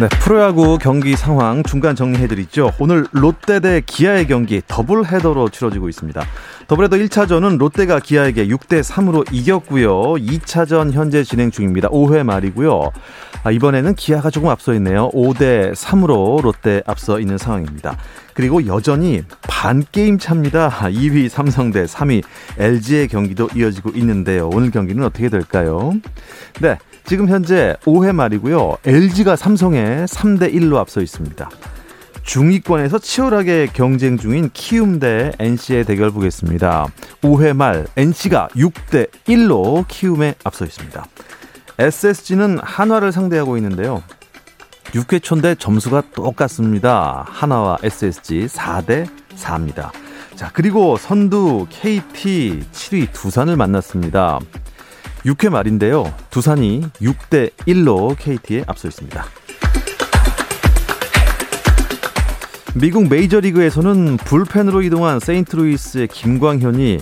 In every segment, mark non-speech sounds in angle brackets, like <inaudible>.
네, 프로야구 경기 상황 중간 정리해드리죠. 오늘 롯데 대 기아의 경기 더블 헤더로 치러지고 있습니다. 더블 헤더 1차전은 롯데가 기아에게 6대 3으로 이겼고요. 2차전 현재 진행 중입니다. 5회 말이고요. 아, 이번에는 기아가 조금 앞서 있네요. 5대 3으로 롯데 앞서 있는 상황입니다. 그리고 여전히 반 게임 차입니다. 2위 삼성 대 3위 LG의 경기도 이어지고 있는데요. 오늘 경기는 어떻게 될까요? 네. 지금 현재 5회 말이고요. LG가 삼성에 3대 1로 앞서 있습니다. 중위권에서 치열하게 경쟁 중인 키움 대 NC의 대결 보겠습니다. 5회 말 NC가 6대 1로 키움에 앞서 있습니다. SSG는 한화를 상대하고 있는데요. 6회 초인데 점수가 똑같습니다. 한화와 SSG 4대 4입니다. 자, 그리고 선두 KT 7위 두산을 만났습니다. 6회 말인데요. 두산이 6대 1로 KT에 앞서 있습니다. 미국 메이저리그에서는 불펜으로 이동한 세인트루이스의 김광현이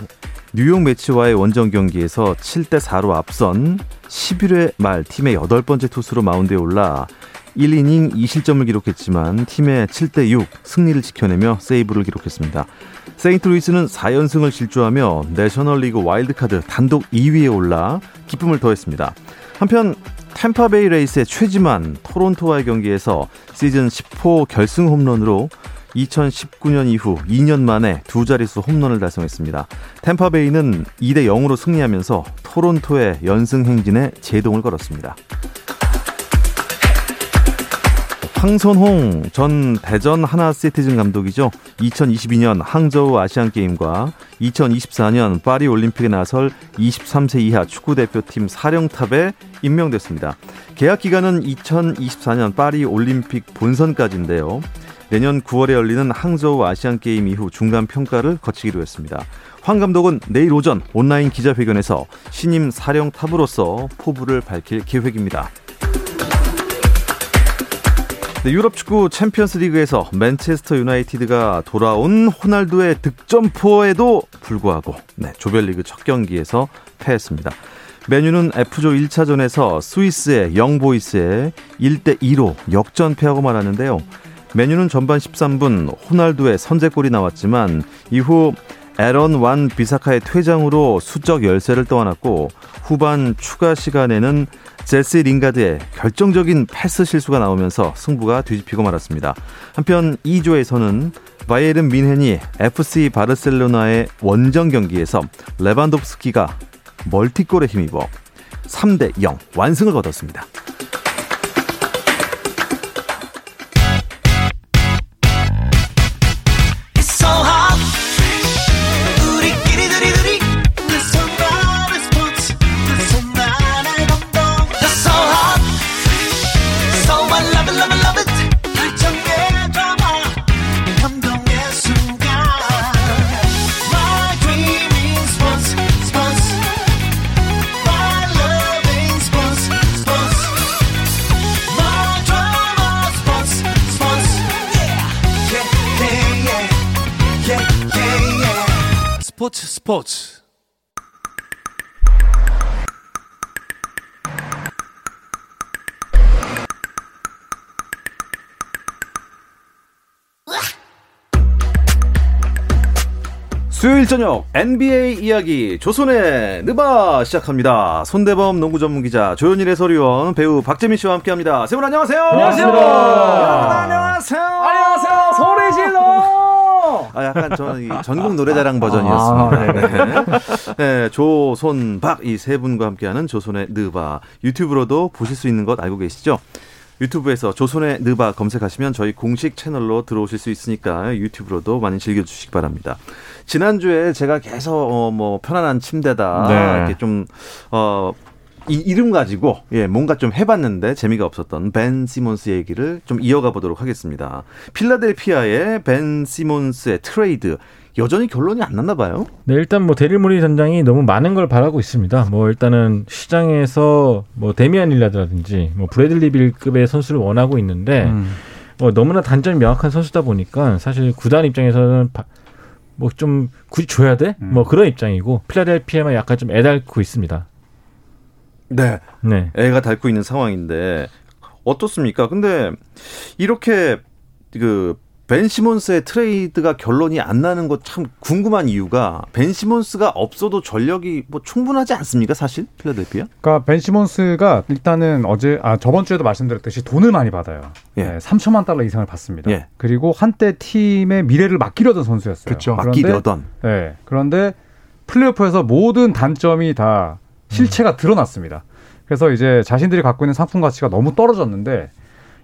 뉴욕 메츠와의 원정 경기에서 7대 4로 앞선 11회 말 팀의 여덟 번째 투수로 마운드에 올라 1이닝 2실점을 기록했지만 팀의 7대 6 승리를 지켜내며 세이브를 기록했습니다. 세인트루이스는 4연승을 질주하며 내셔널리그 와일드카드 단독 2위에 올라 기쁨을 더했습니다. 한편 템파베이 레이스의 최지만 토론토와의 경기에서 시즌 10호 결승 홈런으로 2019년 이후 2년 만에 두 자릿수 홈런을 달성했습니다. 템파베이는 2대 0으로 승리하면서 토론토의 연승 행진에 제동을 걸었습니다. 황선홍 전 대전 하나 시티즌 감독이죠. 2022년 항저우 아시안 게임과 2024년 파리 올림픽에 나설 23세 이하 축구 대표팀 사령탑에 임명됐습니다. 계약 기간은 2024년 파리 올림픽 본선까지인데요. 내년 9월에 열리는 항저우 아시안 게임 이후 중간 평가를 거치기로 했습니다. 황 감독은 내일 오전 온라인 기자회견에서 신임 사령탑으로서 포부를 밝힐 계획입니다. 네, 유럽 축구 챔피언스 리그에서 맨체스터 유나이티드가 돌아온 호날두의 득점포에도 불구하고 네, 조별리그 첫 경기에서 패했습니다. 메뉴는 F조 1차전에서 스위스의 영보이스에 1대2로 역전패하고 말았는데요. 메뉴는 전반 13분 호날두의 선제골이 나왔지만 이후 에런 완 비사카의 퇴장으로 수적 열세를 떠안았고 후반 추가 시간에는 제시 링가드의 결정적인 패스 실수가 나오면서 승부가 뒤집히고 말았습니다. 한편 2조에서는 바이에른 민헨이 FC 바르셀로나의 원정 경기에서 레반도프스키가 멀티골에 힘입어 3대 0 완승을 거뒀습니다. 스포츠 수요일 저녁 NBA 이야기 조선의 느바 시작합니다. 손대범 농구 전문 기자 조현일 해설위원 배우 박재민 씨와 함께합니다. 세분 안녕하세요. 안녕하세요. 여러분 안녕하세요. 안녕하세요. 소리 질러. 아, 약간 저는 전국 노래자랑 버전이었습니다. 아, 네. 네, 조손박 이 세 분과 함께하는 조선의 느바 유튜브로도 보실 수 있는 것 알고 계시죠? 유튜브에서 조선의 느바 검색하시면 저희 공식 채널로 들어오실 수 있으니까 유튜브로도 많이 즐겨주시기 바랍니다. 지난주에 제가 계속 어, 뭐 편안한 침대다 네. 이렇게 좀 어. 이 이름 가지고 예 뭔가 좀 해봤는데 재미가 없었던 벤 시몬스 얘기를 좀 이어가 보도록 하겠습니다. 필라델피아의 벤 시몬스의 트레이드 여전히 결론이 안 났나 봐요. 네, 일단 뭐 데릴 모리 단장이 너무 많은 걸 바라고 있습니다. 뭐 일단은 시장에서 뭐 데미안 릴라드라든지 뭐 브래들리 빌급의 선수를 원하고 있는데 음. 뭐 너무나 단점이 명확한 선수다 보니까 사실 구단 입장에서는 뭐 좀 굳이 줘야 돼? 음. 뭐 그런 입장이고 필라델피아만 약간 좀 애달고 있습니다. 네. 네. 애가 닳고 있는 상황인데 어떻습니까? 근데 이렇게 그 벤 시몬스의 트레이드가 결론이 안 나는 것 참 궁금한 이유가 벤 시몬스가 없어도 전력이 뭐 충분하지 않습니까 사실 필라델피아? 그러니까 벤 시몬스가 일단은 어제 아 저번 주에도 말씀드렸듯이 돈을 많이 받아요. 예. 네, 3천만 달러 이상을 받습니다. 예. 그리고 한때 팀의 미래를 맡기려던 선수였어요. 그렇죠. 맡기려던. 네. 그런데 플레이오프에서 모든 단점이 다 실체가 음. 드러났습니다. 그래서 이제 자신들이 갖고 있는 상품 가치가 너무 떨어졌는데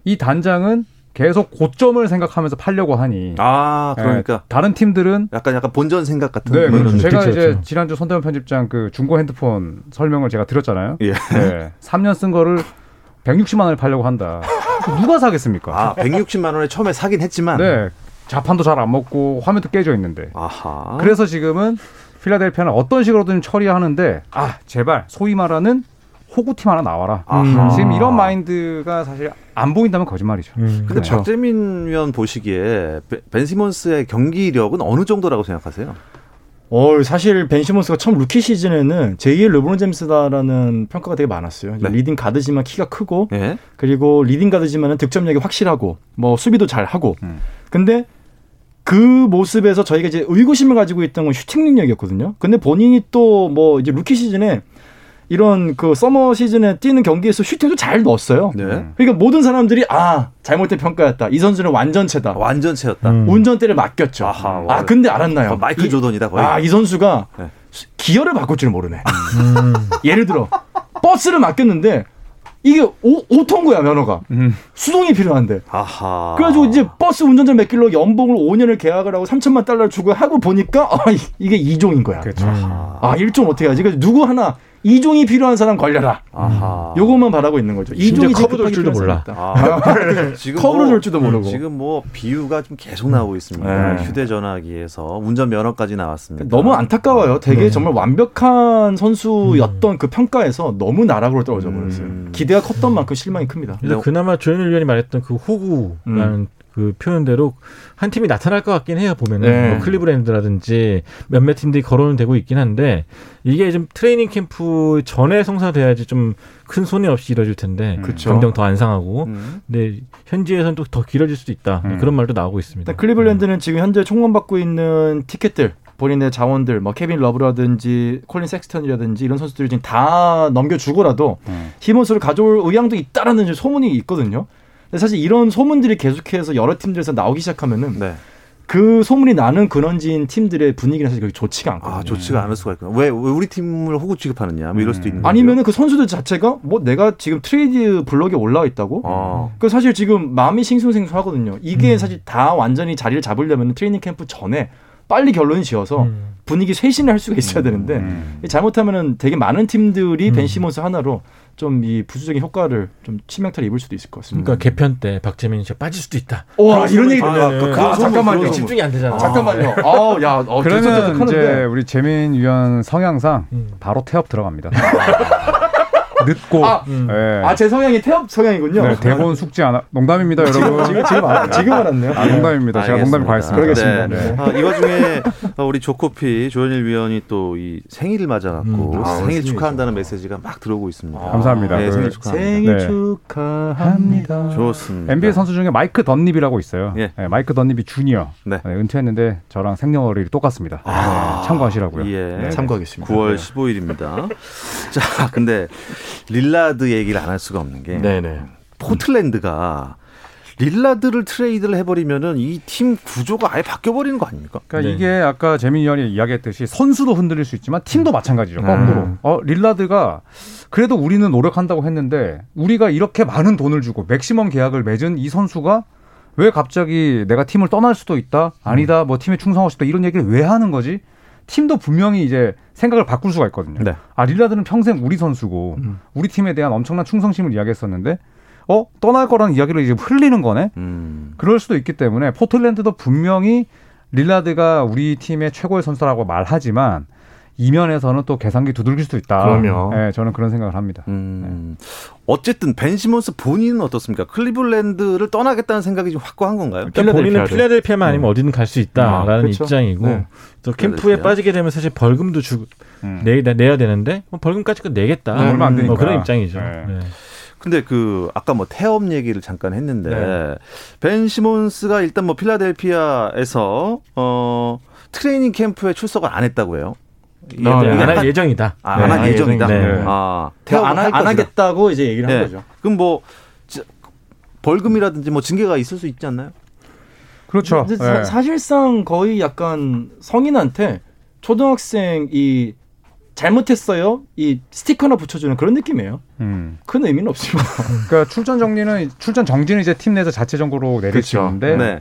이 단장은 계속 고점을 생각하면서 팔려고 하니 아 그러니까 예, 다른 팀들은 약간 약간 본전 생각 같은 네 그렇죠. 제가 이제 그렇죠. 지난주 손대원 편집장 그 중고 핸드폰 설명을 제가 드렸잖아요. 예. 네, 3년 쓴 거를 160만 원에 팔려고 한다. 누가 사겠습니까? 아 160만 원에 처음에 사긴 했지만 네 자판도 잘 안 먹고 화면도 깨져 있는데. 아하. 그래서 지금은 필라델피아는 어떤 식으로든 처리하는데 아 제발 소위 말하는 호구팀 하나 나와라. 음. 지금 이런 마인드가 사실 안 보인다면 거짓말이죠. 음. 근데 그렇죠. 박재민 위원 보시기에 벤 시몬스의 경기력은 어느 정도라고 생각하세요? 어, 사실 벤 시몬스가 처음 루키 시즌에는 제2의 르브론 제임스다라는 평가가 되게 많았어요. 네. 리딩 가드지만 키가 크고 네. 그리고 리딩 가드지만은 득점력이 확실하고 뭐 수비도 잘 하고. 음. 근데 그 모습에서 저희가 이제 의구심을 가지고 있던 건 슈팅 능력이었거든요. 근데 본인이 또 뭐 이제 루키 시즌에 이런 그 서머 시즌에 뛰는 경기에서 슈팅도 잘 넣었어요. 네. 그러니까 모든 사람들이 아 잘못된 평가였다. 이 선수는 완전체다. 완전체였다. 음. 운전대를 맡겼죠. 아하, 아 근데 알았나요? 마이클 조던이다 거의. 아이 선수가 네. 기어를 바꿀 줄 모르네. 음. 예를 들어 버스를 맡겼는데 이게 오, 오토인 야 면허가. 음. 수동이 필요한데. 아하. 그래가지고 이제 버스 운전자 맡기려고 연봉을 5년을 계약을 하고 3천만 달러를 주고 하고 보니까 아, 이게 2종인 거야. 그렇죠. 아, 1종 어떻게 하지? 그래서 누구 하나 이종이 필요한 사람 걸려라. 아하. 요것만 바라고 있는 거죠. 이종이 커브 돌 줄도 몰라. 아, <laughs> 지금 커브를 줄 줄도 모르고. 지금 뭐 비유가 좀 계속 나오고 있습니다. 네. 휴대전화기에서 운전 면허까지 나왔습니다. 너무 안타까워요. 되게 네. 정말 완벽한 선수였던 음. 그 평가에서 너무 나락으로 떨어져 버렸어요. 음. 기대가 컸던 만큼 실망이 큽니다. 그나마 조현일 위원이 말했던 그 호구라는 음. 그 표현대로 한 팀이 나타날 것 같긴 해요 보면은 네. 뭐 클리브랜드라든지 몇몇 팀들이 거론은 되고 있긴 한데 이게 좀 트레이닝 캠프 전에 성사돼야지 좀 큰 손해 없이 이뤄질 텐데 음. 감정 더 안 상하고 음. 근데 현지에서는 또 더 길어질 수도 있다 음. 그런 말도 나오고 있습니다. 클리블랜드는 지금 현재 총원받고 있는 티켓들 본인의 자원들 뭐 케빈 러브라든지 콜린 섹스턴이라든지 이런 선수들이 지금 다 넘겨주고라도 음. 시몬스를 가져올 의향도 있다라는 소문이 있거든요. 사실 이런 소문들이 계속해서 여러 팀들에서 나오기 시작하면은 네. 그 소문이 나는 근원지인 팀들의 분위기는 사실 그렇게 좋지가 않거든요. 아, 좋지가 않을 수가 있구나. 왜, 왜 우리 팀을 호구 취급하느냐, 뭐 이럴 수도 있는 거죠. 아니면은 그 선수들 자체가 뭐 내가 지금 트레이드 블록에 올라와 있다고? 아. 그 사실 지금 마음이 싱숭생숭하거든요. 이게 음. 사실 다 완전히 자리를 잡으려면 트레이닝 캠프 전에 빨리 결론이 지어서 음. 분위기 쇄신을 할 수가 있어야 음. 되는데 음. 잘못하면은 되게 많은 팀들이 벤 시몬스 하나로 좀 이 부수적인 효과를 좀 치명타를 입을 수도 있을 것 같습니다. 그러니까 개편 때 박재민 씨가 빠질 수도 있다. 와 이런 얘기 아, 그, 그, 아, 잠깐만요. 집중이 안 되잖아. 잠깐만요. 아, 야, 어, 그러면 이제 우리 재민 위원 성향상 음. 바로 태업 들어갑니다. <laughs> 늦고 아, 음. 네. 아 제 성향이 태엽 성향이군요. 네, 대본 숙지 안 하... 농담입니다, 여러분. 지금 지금 알, 지금 알았네요. 아, 농담입니다. 제가 농담을 과했습니다. 그러겠습니다. 네. 아, 이 와중에 우리 조코피 조현일 위원이 또 이 생일을 맞아갖고 음. 아, 생일 축하한다는 메시지가 막 들어오고 있습니다. 아, 감사합니다. 네, 생일 축하합니다. 생일 네. 축하합니다. 좋습니다. NBA 선수 중에 마이크 던리비라고 있어요. 예. 네, 마이크 던리비 주니어. 네. 네. 은퇴했는데 저랑 생년월일이 똑같습니다. 아, 참고하시라고요. 예. 참고하겠습니다. 9월 15일입니다. <laughs> 자, 근데 릴 릴라드 얘기를 안 할 수가 없는 게 네네. 포틀랜드가 릴라드를 트레이드를 해버리면은 이 팀 구조가 아예 바뀌어버리는 거 아닙니까? 그러니까 네. 이게 아까 재민이 형이 이야기했듯이 선수도 흔들릴 수 있지만 팀도 음. 마찬가지죠. 음. 거꾸로. 음. 어, 릴라드가 그래도 우리는 노력한다고 했는데 우리가 이렇게 많은 돈을 주고 맥시멈 계약을 맺은 이 선수가 왜 갑자기 내가 팀을 떠날 수도 있다? 아니다. 뭐 팀에 충성할 수도 있다. 이런 얘기를 왜 하는 거지? 팀도 분명히 이제 생각을 바꿀 수가 있거든요. 네. 아 릴라드는 평생 우리 선수고 음. 우리 팀에 대한 엄청난 충성심을 이야기했었는데 어 떠날 거라는 이야기를 이제 흘리는 거네. 음. 그럴 수도 있기 때문에 포틀랜드도 분명히 릴라드가 우리 팀의 최고의 선수라고 말하지만 이면에서는 또 계산기 두들길 수도 있다. 그럼요. 네, 저는 그런 생각을 합니다. 음, 네. 어쨌든 벤 시몬스 본인은 어떻습니까? 클리블랜드를 떠나겠다는 생각이 좀 확고한 건가요? 일단 본인은 필라델피아만 아니면 음. 어디든 갈 수 있다라는 아, 그렇죠. 입장이고 네. 또 캠프에 빠지게 되면 사실 벌금도 주 음. 내, 내야 되는데 뭐 벌금까지 내겠다. 네, 얼마 안 되니까. 뭐 그런 입장이죠. 네. 네. 근데 그 아까 뭐 태업 얘기를 잠깐 했는데 네. 벤 시몬스가 일단 뭐 필라델피아에서 어 트레이닝 캠프에 출석을 안 했다고 해요. 아, 네. 안할 예정이다. 아, 네. 안할 예정이다. 네. 아, 안, 안 하겠다고 이제 얘기를 한 네. 거죠. 그럼 뭐 벌금이라든지 뭐 징계가 있을 수 있지 않나요? 그렇죠. 사, 사실상 거의 약간 성인한테 초등학생 이 잘못했어요. 이 스티커나 붙여주는 그런 느낌이에요. 음. 큰 의미는 없지만. 그러니까 출전 정리는 출전 정지는 이제 팀 내에서 자체적으로 내리치는데 그렇죠. 네.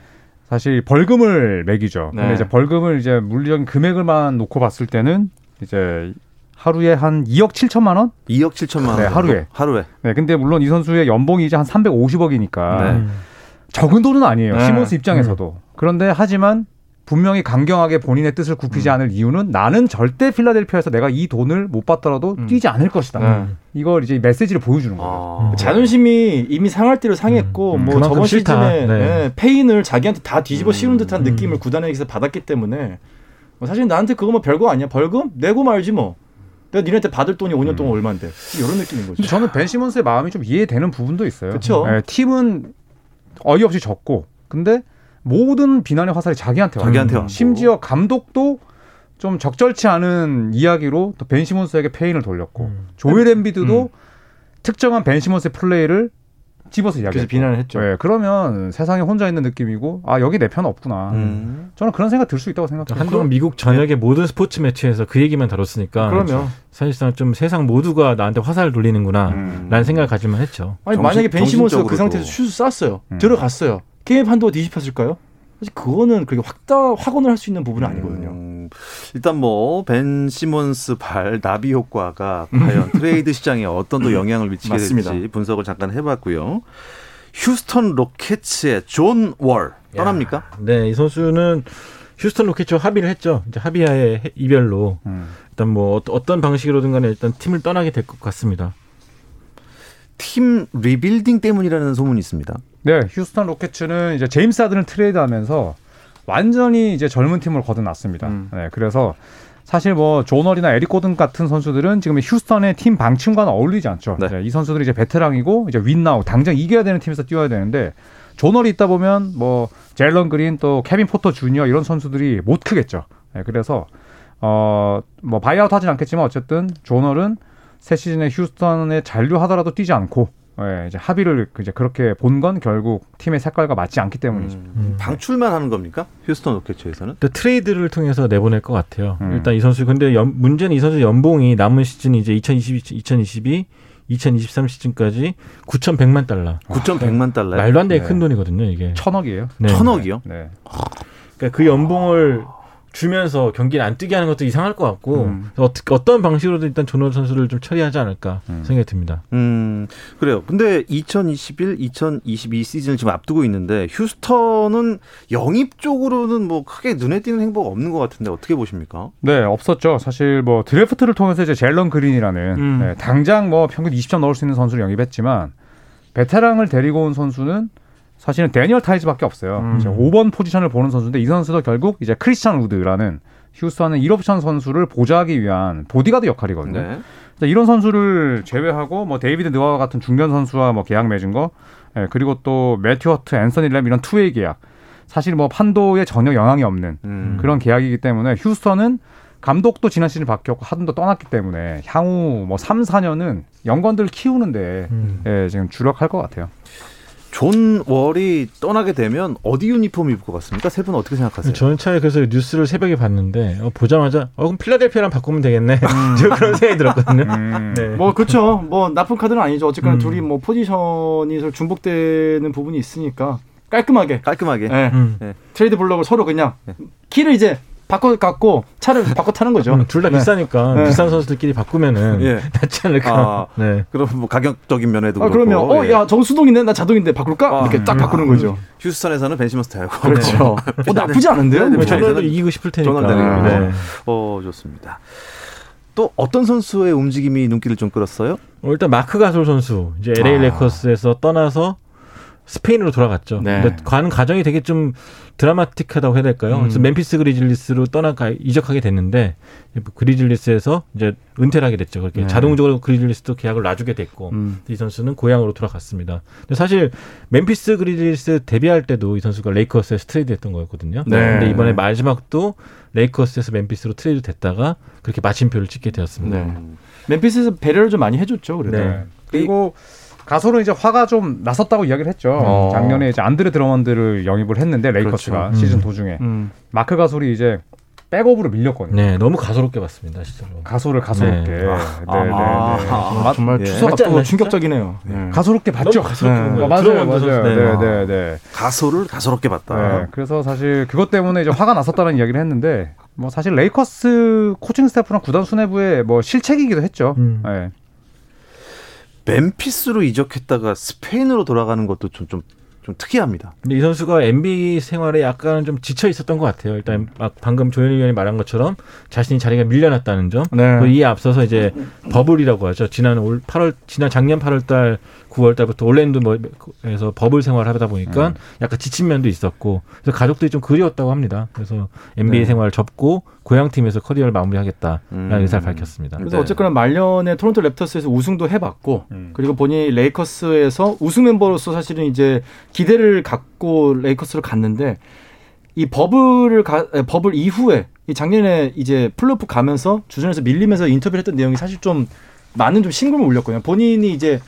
사실 벌금을 매기죠. 네. 근데 이제 벌금을 이제 물리적인 금액을만 놓고 봤을 때는 이제 하루에 한 2억 7천만 원? 2억 7천만 원. 네, 하루에. 하루에. 네, 근데 물론 이 선수의 연봉이 이제 한 350억이니까 네. 적은 돈은 아니에요. 네. 시몬스 입장에서도. 음. 그런데 하지만 분명히 강경하게 본인의 뜻을 굽히지 음. 않을 이유는 나는 절대 필라델피아에서 내가 이 돈을 못 받더라도 음. 뛰지 않을 것이다. 음. 이걸 이제 메시지를 보여주는 거예요. 아. 자존심이 이미 상할 대로 상했고 음. 뭐 저번 시즌에 네. 네, 페인을 자기한테 다 뒤집어 씌운 듯한 음. 느낌을 구단에게서 받았기 때문에 뭐 사실 나한테 그거 뭐 별거 아니야. 벌금 내고 말지 뭐. 내가 니네한테 받을 돈이 5년 동안 얼마인데 이런 느낌인 거죠. 저는 벤 시몬스의 마음이 좀 이해되는 부분도 있어요. 그렇죠. 네, 팀은 어이없이 졌고 근데 모든 비난의 화살이 자기한테 와요. 자기한테 와. 심지어 감독도 좀 적절치 않은 이야기로 또 벤 시몬스에게 페인을 돌렸고 음. 조엘 엠비드도 음. 특정한 벤 시몬스의 플레이를 집어서 이야기했죠. 비난을 했죠. 네, 그러면 세상에 혼자 있는 느낌이고 아 여기 내 편 없구나. 음. 저는 그런 생각 들 수 있다고 생각해요. 한동안 미국 전역의 네. 모든 스포츠 매체에서 그 얘기만 다뤘으니까 그러면 사실상 좀 세상 모두가 나한테 화살을 돌리는구나라는 음. 생각을 가지만 했죠. 아니 정신, 만약에 벤 시몬스가 그 상태에서 슛을 쐈어요. 음. 들어갔어요. 게임 판도가 뒤집혔을까요? 사실 그거는 그렇게 확다 확언을 할 수 있는 부분은 아니거든요. 음, 일단 뭐 벤 시몬스 발 나비 효과가 과연 트레이드 시장에 어떤 또 영향을 미치게 될지 분석을 잠깐 해봤고요. 휴스턴 로켓츠의 존 월 떠납니까? 야, 네, 이 선수는 휴스턴 로켓츠와 합의를 했죠. 이제 합의하에 이별로 음. 일단 뭐 어떤 방식으로든 간에 일단 팀을 떠나게 될 것 같습니다. 팀 리빌딩 때문이라는 소문이 있습니다. 네, 휴스턴 로켓츠는 이제 제임스 하든을 트레이드하면서 완전히 이제 젊은 팀을 거듭났습니다. 음. 네, 그래서 사실 뭐 존 월이나 에릭 고든 같은 선수들은 지금 휴스턴의 팀 방침과는 어울리지 않죠. 네. 네, 이 선수들이 이제 베테랑이고 이제 win now 당장 이겨야 되는 팀에서 뛰어야 되는데 존 월이 있다 보면 뭐 젤런 그린 또 케빈 포터 주니어 이런 선수들이 못 크겠죠. 네, 그래서 어 뭐 buyout 하진 않겠지만 어쨌든 존 월은 새 시즌에 휴스턴에 잔류하더라도 뛰지 않고 예, 이제 합의를 이제 그렇게 본 건 결국 팀의 색깔과 맞지 않기 때문이죠. 음, 음. 방출만 하는 겁니까? 휴스턴 로켓츠에서는? 트레이드를 통해서 내보낼 것 같아요. 음. 일단 이 선수 근데 연, 문제는 이 선수 연봉이 남은 시즌이 이제 2022, 2022 2023 시즌까지 9,100만 달러. 9,100만 달러. 말도 안 되게 네. 큰 돈이거든요, 이게. 천억이에요. 네. 천억이요? 네. 그러니까 그 연봉을 주면서 경기를 안 뛰게 하는 것도 이상할 것 같고 음. 어떻게 어떤 방식으로든 일단 조노 선수를 좀 처리하지 않을까 음. 생각이 듭니다. 음 그래요. 근데 2021, 2022 시즌을 지금 앞두고 있는데 휴스턴은 영입 쪽으로는 뭐 크게 눈에 띄는 행보가 없는 것 같은데 어떻게 보십니까? 네 없었죠. 사실 뭐 드래프트를 통해서 이제 젤런 그린이라는 음. 네, 당장 뭐 평균 20점 넣을 수 있는 선수를 영입했지만 베테랑을 데리고 온 선수는 사실은 데니얼 타이즈밖에 없어요. 음. 이제 5번 포지션을 보는 선수인데 이 선수도 결국 이제 크리스찬 우드라는 휴스턴의 1옵션 선수를 보좌하기 위한 보디가드 역할이거든요. 네. 이런 선수를 제외하고 뭐 데이비드 느와바 같은 중견 선수와 뭐 계약 맺은 거, 예, 그리고 또 매튜 허트, 앤서니 램 이런 two-way 계약. 사실 뭐 판도에 전혀 영향이 없는 음. 그런 계약이기 때문에 휴스턴은 감독도 지난 시즌 바뀌었고 하든도 떠났기 때문에 향후 뭐 3, 4년은 young gun들 키우는데 음. 예, 지금 주력할 것 같아요. 존 월이 떠나게 되면 어디 유니폼 입을 것 같습니까? 세 분은 어떻게 생각하세요? 저는 차에 그래서 뉴스를 새벽에 봤는데 어, 보자마자 어 그럼 필라델피아랑 바꾸면 되겠네. <laughs> 음. 제가 그런 생각이 들었거든요. 음. <laughs> 네. 뭐 그렇죠. 뭐 나쁜 카드는 아니죠. 어쨌거나 음. 둘이 뭐 포지션이 서로 중복되는 부분이 있으니까 깔끔하게 깔끔하게 네. 네. 트레이드 블록을 서로 그냥 네. 키를 이제 바꿔 갖고 차를 <laughs> 바꿔 타는 거죠. 음, 둘다 네. 비싸니까 네. 비싼 선수들끼리 바꾸면은 <laughs> 예. 낫지 않을까. 아, 네. 그럼 뭐 가격적인 면에도 아, 그러면 어, 예. 야, 저 수동인데 나 자동인데 바꿀까? 아, 이렇게 딱 바꾸는 거죠. 휴스턴에서는 벤 시몬스 타고. 그렇죠. 어, <laughs> 나쁘지 않은데요? 네, 저는 이기고 싶을 테니까. 네. 어, 좋습니다. 또 어떤 선수의 움직임이 눈길을 좀 끌었어요? 어, 일단 마크 가솔 선수 이제 LA 아. 레이커스에서 떠나서 스페인으로 돌아갔죠. 네. 근데 가는 과정이 되게 좀 드라마틱하다고 해야 될까요? 음. 그래서 멤피스 그리즐리스로 떠나가 이적하게 됐는데 그리즐리스에서 이제 은퇴를 하게 됐죠. 그렇게 네. 자동적으로 그리즐리스도 계약을 놔주게 됐고 음. 이 선수는 고향으로 돌아갔습니다. 근데 사실 멤피스 그리즐리스 데뷔할 때도 이 선수가 레이커스에서 트레이드했던 거였거든요. 네. 근데 이번에 마지막도 레이커스에서 멤피스로 트레이드 됐다가 그렇게 마침표를 찍게 되었습니다. 네. 멤피스에서 배려를 좀 많이 해줬죠. 그래도. 네. 그리고 가솔은 이제 화가 좀 났었다고 이야기를 했죠. 어. 작년에 이제 안드레 드러먼드를 영입을 했는데 레이커스가 그렇죠. 시즌 음. 도중에 음. 마크 가솔이 이제 백업으로 밀렸거든요. 네, 너무 가소롭게 봤습니다, 진짜로. 가솔을 가소롭게. 네, 네, 네. 아, 네, 아, 네. 아, 정말 네. 투서가 또 충격적이네요. 네. 가소롭게 봤죠. 가소롭게 네. 네. 맞아요, 맞아요. 네, 네, 네. 가솔을 가소롭게 봤다. 네, 그래서 사실 그것 때문에 이제 화가 났었다는 이야기를 했는데, 뭐 사실 레이커스 코칭 스태프랑 구단 수뇌부의 뭐 실책이기도 했죠. 음. 네. 멤피스로 이적했다가 스페인으로 돌아가는 것도 좀, 좀, 좀 특이합니다. 근데 이 선수가 NBA 생활에 약간 좀 지쳐 있었던 것 같아요. 일단 막 방금 조현일 위원이 말한 것처럼 자신이 자리가 밀려났다는 점. 네. 이에 앞서서 이제 버블이라고 하죠. 지난 올 8월, 지난 작년 8월달 9월 달부터 올랜도 뭐에서 버블 생활을 하다 보니까 음. 약간 지친 면도 있었고 그래서 가족들이 좀 그리웠다고 합니다. 그래서 NBA 네. 생활을 접고 고향 팀에서 커리어를 마무리하겠다라는 음. 의사를 밝혔습니다. 그래서 네. 어쨌거나 말년에 토론토 랩터스에서 우승도 해봤고 음. 그리고 본인이 레이커스에서 우승 멤버로서 사실은 이제 기대를 갖고 레이커스로 갔는데 이 버블을 가, 버블 이후에 이 작년에 이제 플레이오프 가면서 주전에서 밀리면서 인터뷰를 했던 내용이 사실 좀 많은 좀 심금을 울렸거든요. 본인이 이제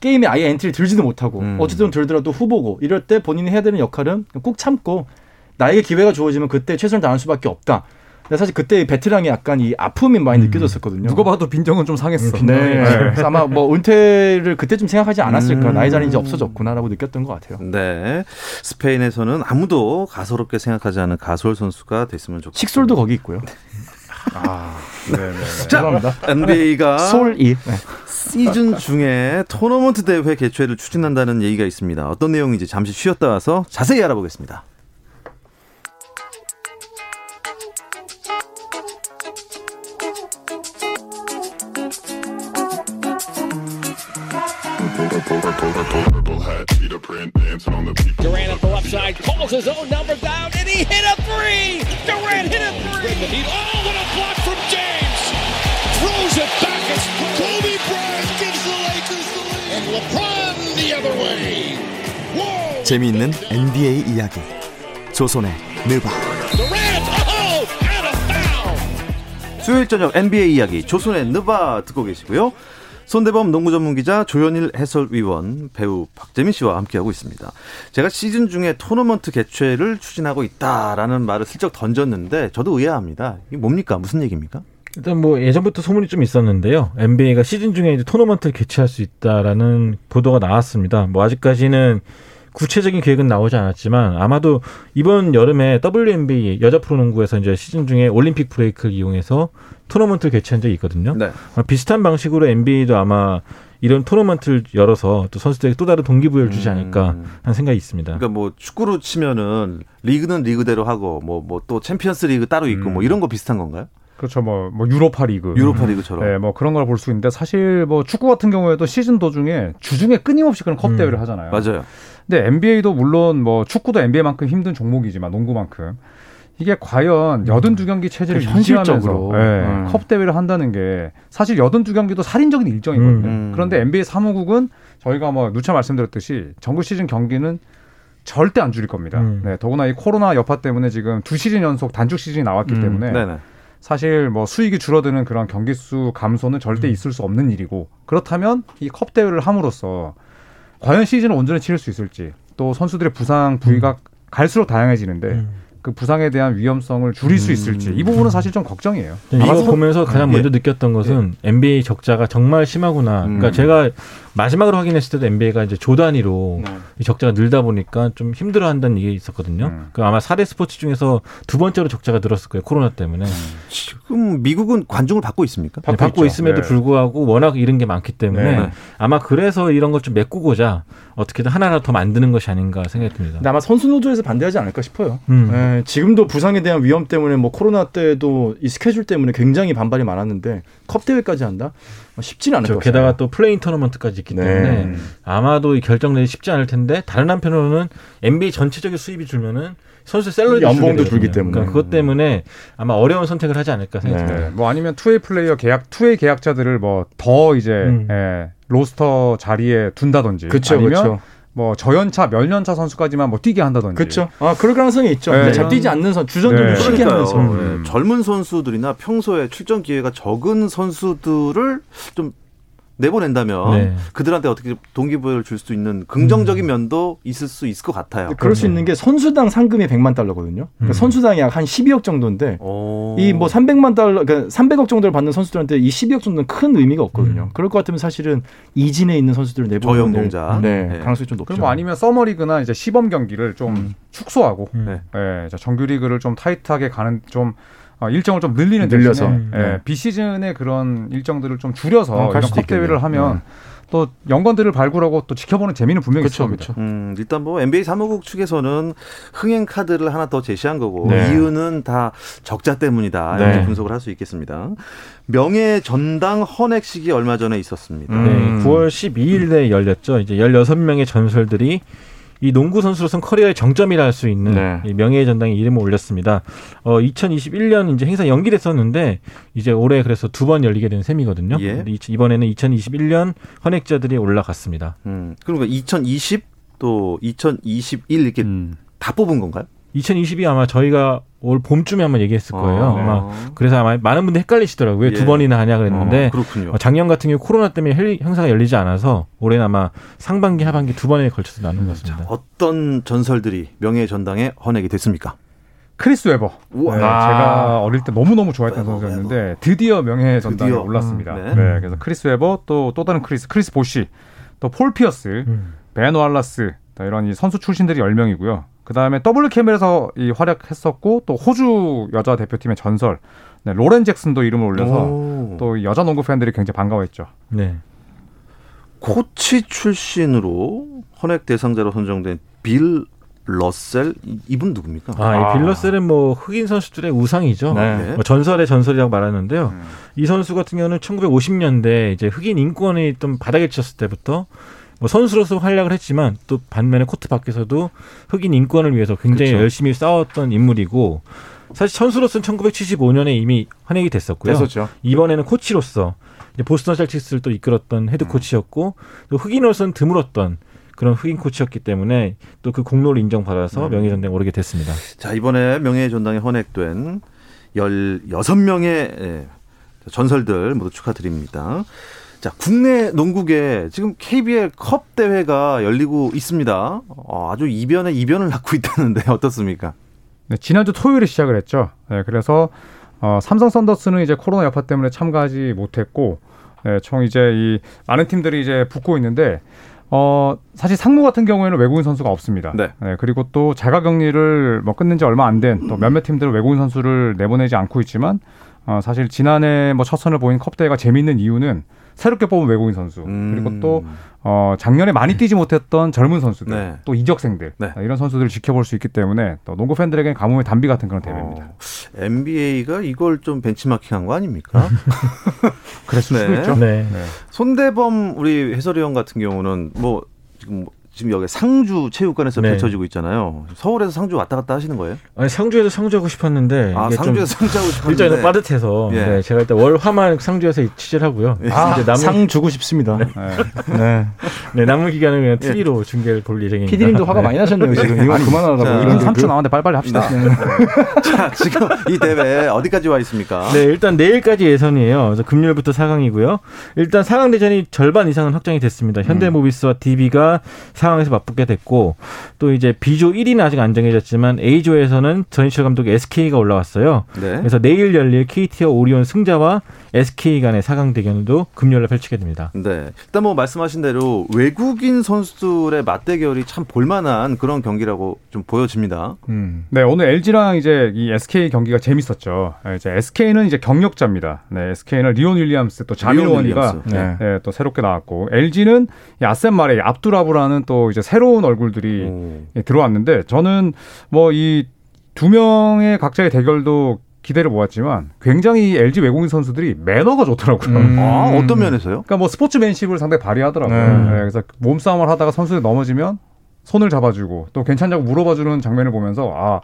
게임에 아예 엔트리 들지도 못하고 음. 어쨌든 들더라도 후보고 이럴 때 본인이 해야 되는 역할은 꼭 참고 나에게 기회가 주어지면 그때 최선을 다할 수밖에 없다. 근데 사실 그때 베테랑이 약간 이 아픔이 많이 음. 느껴졌었거든요. 누가 봐도 빈정은 좀 상했어. 네. 네. 그래서 아마 뭐 은퇴를 그때 좀 생각하지 않았을까. 음. 나의 자리 이제 없어졌구나라고 느꼈던 것 같아요. 네. 스페인에서는 아무도 가소롭게 생각하지 않은 가솔 선수가 됐으면 좋겠습니다. 식솔도 거기 있고요. 아, 네, 네. 네. 자, NBA가 솔이 네. 시즌 중에 토너먼트 대회 개최를 추진한다는 얘기가 있습니다. 어떤 내용인지 잠시 쉬었다 와서 자세히 알아보겠습니다. Durant at the left side calls his own number down and he hit a three. Durant hit a three. Oh, what a block from James. Throws it back. It's Kobe Bryant gives the Lakers the lead. And LeBron the other way. Whoa. 재미있는 NBA 이야기. 조선의 느바. Oh. 수요일 저녁 NBA 이야기 조선의 느바 듣고 계시고요. 손대범 농구 전문 기자 조현일 해설위원 배우 박재민 씨와 함께하고 있습니다. 제가 시즌 중에 토너먼트 개최를 추진하고 있다라는 말을 슬쩍 던졌는데 저도 의아합니다. 이게 뭡니까? 무슨 얘기입니까? 일단 뭐 예전부터 소문이 좀 있었는데요. NBA가 시즌 중에 이제 토너먼트를 개최할 수 있다라는 보도가 나왔습니다. 뭐 아직까지는 구체적인 계획은 나오지 않았지만 아마도 이번 여름에 WNBA 여자 프로농구에서 이제 시즌 중에 올림픽 브레이크를 이용해서 토너먼트를 개최한 적이 있거든요. 네. 비슷한 방식으로 NBA도 아마 이런 토너먼트를 열어서 또 선수들에게 또 다른 동기부여를 주지 않을까 음. 하는 생각이 있습니다. 그러니까 뭐 축구로 치면은 리그는 리그대로 하고 뭐 뭐 또 챔피언스 리그 따로 있고 뭐 음. 뭐 이런 거 비슷한 건가요? 그렇죠. 뭐, 뭐 유로파 리그. 유로파 리그처럼. 네, 뭐 그런 걸 볼 수 있는데 사실 뭐 축구 같은 경우에도 시즌 도중에 주중에 끊임없이 그런 컵 음. 대회를 하잖아요. 맞아요. 근데 NBA도 물론 뭐 축구도 NBA만큼 힘든 종목이지만 농구만큼 이게 과연 음. 여든 두 경기 체제를 현실적으로 네, 음. 컵 대회를 한다는 게 사실 여든 두 경기도 살인적인 일정이거든요. 음. 그런데 NBA 사무국은 저희가 뭐 누차 말씀드렸듯이 정규 시즌 경기는 절대 안 줄일 겁니다. 음. 네, 더구나 이 코로나 여파 때문에 지금 두 시즌 연속 단축 시즌이 나왔기 음. 때문에 네네. 사실 뭐 수익이 줄어드는 그런 경기 수 감소는 절대 음. 있을 수 없는 일이고 그렇다면 이 컵 대회를 함으로써 과연 시즌을 온전히 치를 수 있을지 또 선수들의 부상 부위가 갈수록 다양해지는데 그 부상에 대한 위험성을 줄일 수 있을지 이 부분은 사실 좀 걱정이에요. 네, 이거 보면서 가장 먼저 예. 느꼈던 것은 예. NBA 적자가 정말 심하구나. 그러니까 음. 제가 마지막으로 확인했을 때도 NBA가 이제 조 단위로 네. 이 적자가 늘다 보니까 좀 힘들어한다는 얘기 있었거든요. 음. 그 아마 4대 스포츠 중에서 두 번째로 적자가 늘었을 거예요. 코로나 때문에. 음. 지금 미국은 관중을 받고 있습니까? 네, 받고 있음에도 네. 불구하고 워낙 이런 게 많기 때문에 네. 아마 그래서 이런 걸좀 메꾸고자 어떻게든 하나라도 더 만드는 것이 아닌가 생각이 듭니다. 아마 선수 노조에서 반대하지 않을까 싶어요. 음. 네, 지금도 부상에 대한 위험 때문에 뭐 코로나 때도 이 스케줄 때문에 굉장히 반발이 많았는데 컵 대회까지 한다? 뭐 쉽지는 않을 거죠. 게다가 또 play-in 토너먼트까지 있기 네. 때문에 아마도 결정내기 쉽지 않을 텐데 다른 한편으로는 NBA 전체적인 수입이 줄면은 선수 샐러리 연봉도 줄기 때문에 그러니까 그것 때문에 아마 어려운 선택을 하지 않을까 생각합니다. 네. 뭐 아니면 two-way player 계약 two-way 계약자들을 뭐 더 이제 음. 예, 로스터 자리에 둔다든지 그쵸, 아니면 그쵸. 뭐 저연차 몇년차 선수까지만 뭐 뛰게 한다든지. 그렇죠. 아 그럴 가능성이 있죠. 네. 잘 뛰지 않는 선 주전들도 네. 쉬게 하면서 음. 젊은 선수들이나 평소에 출전 기회가 적은 선수들을 좀 내보낸다면 네. 그들한테 어떻게 동기부여를 줄 수 있는 긍정적인 음. 면도 있을 수 있을 것 같아요. 그럴 수 있는 게 선수당 상금이 100만 달러거든요. 그러니까 음. 선수당이 약 한 12억 정도인데 이 뭐 300만 달러 그러니까 300억 정도를 받는 선수들한테 이 12억 정도는 큰 의미가 없거든요. 음. 그럴 것 같으면 사실은 이진에 있는 선수들을 내보내는 네, 네. 가능성이 좀 높죠. 그럼 뭐 아니면 서머리그나 이제 시범 경기를 좀 음. 축소하고 네. 네. 정규 리그를 좀 타이트하게 가는 좀 어, 일정을 좀 늘리는 늘려서 대신에, 예, 네. 비시즌의 그런 일정들을 좀 줄여서 어, 이런 컵 대회를 하면 네. 또 연관들을 발굴하고 또 지켜보는 재미는 분명히 있을 겁니다. 음, 일단 뭐 NBA 사무국 측에서는 흥행 카드를 하나 더 제시한 거고 네. 이유는 다 적자 때문이다 이렇게 네. 분석을 할 수 있겠습니다. 명예 전당 헌액식이 얼마 전에 있었습니다. 음. 네, 9월 12일에 열렸죠. 이제 16명의 전설들이 이 농구 선수로선 커리어의 정점이라 할 수 있는 네. 명예의 전당에 이름을 올렸습니다. 어 2021년 이제 행사 연기됐었는데 이제 올해 그래서 두 번 열리게 된 셈이거든요. 예. 이번에는 2021년 헌액자들이 올라갔습니다. 음. 그러니까 2020 또 2021 이렇게 음. 다 뽑은 건가요? 2020이 아마 저희가 올 봄쯤에 한번 얘기했을 거예요. 아, 네. 아마 그래서 아마 많은 분들이 헷갈리시더라고요. 예. 두 번이나 하냐 그랬는데 아, 어, 작년 같은 경우 코로나 때문에 행사가 열리지 않아서 올해는 아마 상반기 하반기 두 번에 걸쳐서 나눈 것 같습니다. 자, 어떤 전설들이 명예 전당에 헌액이 됐습니까? 크리스 웨버. 네, 제가 어릴 때 너무너무 좋아했던 웨버, 선수였는데 웨버. 드디어 명예 전당에 드디어. 올랐습니다. 음, 네. 네. 그래서 크리스 웨버 또또 다른 크리스 크리스 보시 또 폴 피어스 음. 벤 왈라스 이런 이 선수 출신들이 10명이고요. 그 다음에 WNBA에서 이 활약했었고 또 호주 여자 대표팀의 전설 네, 로렌 잭슨도 이름을 올려서 오. 또 여자 농구 팬들이 굉장히 반가워했죠. 네. 코치 출신으로 헌액 대상자로 선정된 빌 러셀 이분 누굽니까? 아, 이 빌 러셀은 뭐 흑인 선수들의 우상이죠. 네. 뭐 전설의 전설이라고 말하는데요. 음. 이 선수 같은 경우는 1950년대 이제 흑인 인권이 좀 바닥에 쳤을 때부터 뭐 선수로서 활약을 했지만 또 반면에 코트 밖에서도 흑인 인권을 위해서 굉장히 그쵸. 열심히 싸웠던 인물이고 사실 선수로서는 1975년에 이미 헌액이 됐었고요. 됐었죠. 이번에는 코치로서 이제 보스턴 셀틱스를 또 이끌었던 헤드 음. 코치였고 또 흑인으로서는 드물었던 그런 흑인 코치였기 때문에 또 그 공로를 인정받아서 음. 명예전당에 오르게 됐습니다. 자 이번에 명예전당에 헌액된 16명의 예, 전설들 모두 축하드립니다. 자, 국내 농구계 지금 KBL 컵 대회가 열리고 있습니다. 어, 아주 이변에 이변을 낳고 있다는데 <laughs> 어떻습니까? 네, 지난주 토요일에 시작을 했죠. 네, 그래서 어, 삼성 썬더스는 이제 코로나 여파 때문에 참가하지 못했고, 네, 총 이제 이 많은 팀들이 이제 붙고 있는데, 어, 사실 상무 같은 경우에는 외국인 선수가 없습니다. 네. 네 그리고 또 자가 격리를 뭐 끝낸 지 얼마 안 된 또 몇몇 팀들은 외국인 선수를 내보내지 않고 있지만, 어, 사실 지난해 뭐 첫 선을 보인 컵 대회가 재밌는 이유는 새롭게 뽑은 외국인 선수 음. 그리고 또 어, 작년에 많이 뛰지 못했던 젊은 선수들 네. 또 이적생들 네. 이런 선수들을 지켜볼 수 있기 때문에 또 농구 팬들에게는 가뭄의 단비 같은 그런 대회입니다. 어, NBA가 이걸 좀 벤치마킹한 거 아닙니까? <laughs> 그랬을 네. 수도 있죠. 네. 네. 손대범 우리 해설위원 같은 경우는 뭐 지금 뭐 지금 여기 상주 체육관에서 네. 펼쳐지고 있잖아요. 서울에서 상주 왔다 갔다 하시는 거예요? 아니 상주에서 상주하고 싶었는데 아 상주에서 상주하고 싶었는데 일정이 빠듯해서 예. 네, 제가 일단 월 화만 상주에서 취재를 하고요. 예. 아, 남은... 상 주고 싶습니다. 네. 네. <laughs> 네. 남은 기간은 그냥 TV로 예. 중계를 볼 예정입니다. 피디님도 화가 많이 나셨네요 지금. 이거 그만하라고. 이런 삼촌 나왔는데 빨리빨리 합시다. 네. <laughs> 자 지금 이 대회 어디까지 와 있습니까? 네 일단 내일까지 예선이에요. 그래서 금요일부터 4강이고요. 일단 4강 대전이 절반 이상은 확정이 됐습니다. 현대모비스와 DB가 상황에서 맞붙게 됐고 또 이제 B조 1위는 아직 안 정해졌지만 A조에서는 전희철 감독의 SK가 올라왔어요. 네. 그래서 내일 열릴 KT와 오리온 승자와 SK 간의 4강 대결도 금요일에 펼치게 됩니다. 네. 일단 뭐 말씀하신 대로 외국인 선수들의 맞대결이 참 볼만한 그런 경기라고 좀 보여집니다. 음. 네, 오늘 LG랑 이제 이 SK 경기가 재밌었죠. 네, 이제 SK는 이제 경력자입니다. 네, SK는 리온 윌리엄스 또 자밀 원이가 네. 네, 또 새롭게 나왔고 LG는 아셈 마레이, 압두라브라는 또 이제 새로운 얼굴들이 오. 들어왔는데 저는 뭐 이 두 명의 각자의 대결도 기대를 모았지만 굉장히 LG 외국인 선수들이 매너가 좋더라고요. 음. 아, 어떤 면에서요? 그러니까 뭐 스포츠맨십을 상당히 발휘하더라고요. 네. 네, 그래서 몸싸움을 하다가 선수들이 넘어지면 손을 잡아주고 또 괜찮냐고 물어봐주는 장면을 보면서 아.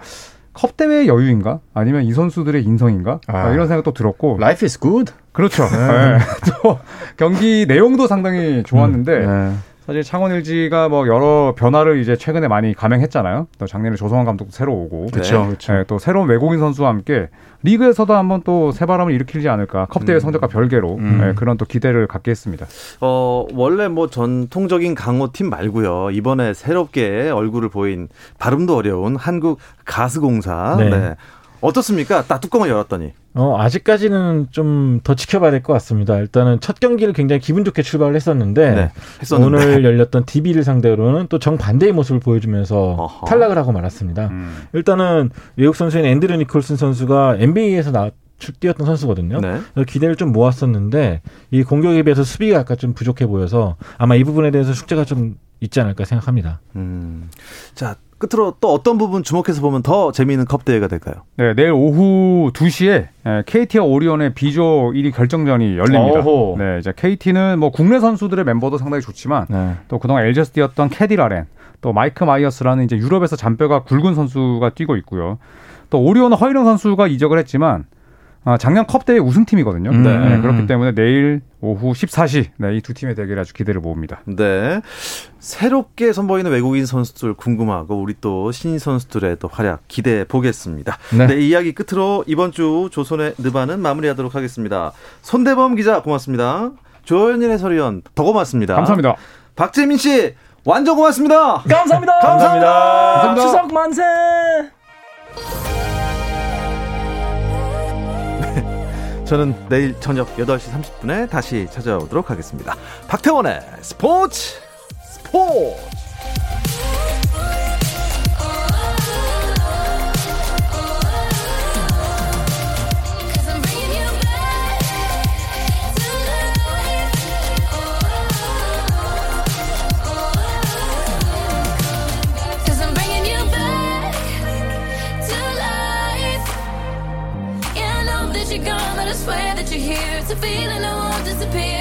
컵 대회의 여유인가? 아니면 이 선수들의 인성인가? 아. 이런 생각도 들었고. Life is good. 그렇죠. 네. 네. <laughs> 또 경기 내용도 상당히 좋았는데 음. 네. 사실 창원 LG가 뭐 여러 변화를 이제 최근에 많이 감행했잖아요. 또 작년에 조성환 감독도 새로 오고, 그렇죠. 네, 또 새로운 외국인 선수와 함께 리그에서도 한번 또 새바람을 일으키지 않을까. 컵 대회 음. 성적과 별개로 음. 네, 그런 또 기대를 갖게 했습니다. 어 원래 뭐 전통적인 강호 팀 말고요. 이번에 새롭게 얼굴을 보인 발음도 어려운 한국 가스공사. 네. 네. 어떻습니까? 딱 뚜껑을 열었더니. 어, 아직까지는 좀 더 지켜봐야 될 것 같습니다. 일단은 첫 경기를 굉장히 기분 좋게 출발을 했었는데, 네, 했었는데. 오늘 열렸던 DB를 상대로는 또 정반대의 모습을 보여주면서 어허. 탈락을 하고 말았습니다. 음. 일단은 외국 선수인 앤드류 니콜슨 선수가 NBA에서 나, 뛰었던 선수거든요. 네. 그래서 기대를 좀 모았었는데 이 공격에 비해서 수비가 약간 좀 부족해 보여서 아마 이 부분에 대해서 숙제가 좀 있지 않을까 생각합니다. 음. 자, 끝으로 또 어떤 부분 주목해서 보면 더 재미있는 컵 대회가 될까요? 네, 내일 오후 2시에 KT와 오리온의 B조 1위 결정전이 열립니다. 어호. 네, 이제 KT는 뭐 국내 선수들의 멤버도 상당히 좋지만 네. 또 그동안 LG에서 뛰었던 캐디 라렌, 또 마이크 마이어스라는 이제 유럽에서 잔뼈가 굵은 선수가 뛰고 있고요. 또 오리온은 허이령 선수가 이적을 했지만 아, 작년 컵 대회 우승팀이거든요. 음. 네. 네, 그렇기 때문에 내일 오후 14시 네, 이 두 팀의 대결 아주 기대를 모읍니다. 네. 새롭게 선보이는 외국인 선수들 궁금하고 우리 또 신인 선수들의 또 활약 기대해 보겠습니다. 네. 네. 이야기 끝으로 이번 주 조선의 느바는 마무리하도록 하겠습니다. 손대범 기자 고맙습니다. 조현일 해설위원 더 고맙습니다. 감사합니다. 박재민 씨 완전 고맙습니다. 감사합니다. 감사합니다. 감사합니다. 추석 만세. 저는 내일 저녁 8시 30분에 다시 찾아오도록 하겠습니다. 박태원의 스포츠 스포츠 feeling I won't disappear.